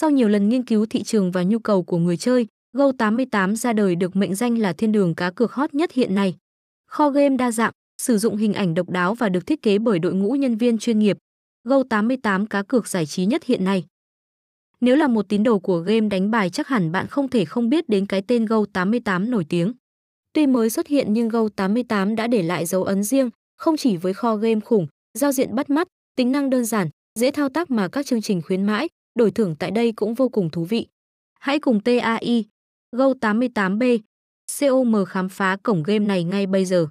Sau nhiều lần nghiên cứu thị trường và nhu cầu của người chơi, Go88 ra đời được mệnh danh là thiên đường cá cược hot nhất hiện nay. Kho game đa dạng, sử dụng hình ảnh độc đáo và được thiết kế bởi đội ngũ nhân viên chuyên nghiệp. Go88 cá cược giải trí nhất hiện nay. Nếu là một tín đồ của game đánh bài chắc hẳn bạn không thể không biết đến cái tên Go88 nổi tiếng. Tuy mới xuất hiện nhưng Go88 đã để lại dấu ấn riêng, không chỉ với kho game khủng, giao diện bắt mắt, tính năng đơn giản, dễ thao tác mà các chương trình khuyến mãi, đổi thưởng tại đây cũng vô cùng thú vị. Hãy cùng TAI, Go88B, COM khám phá cổng game này ngay bây giờ.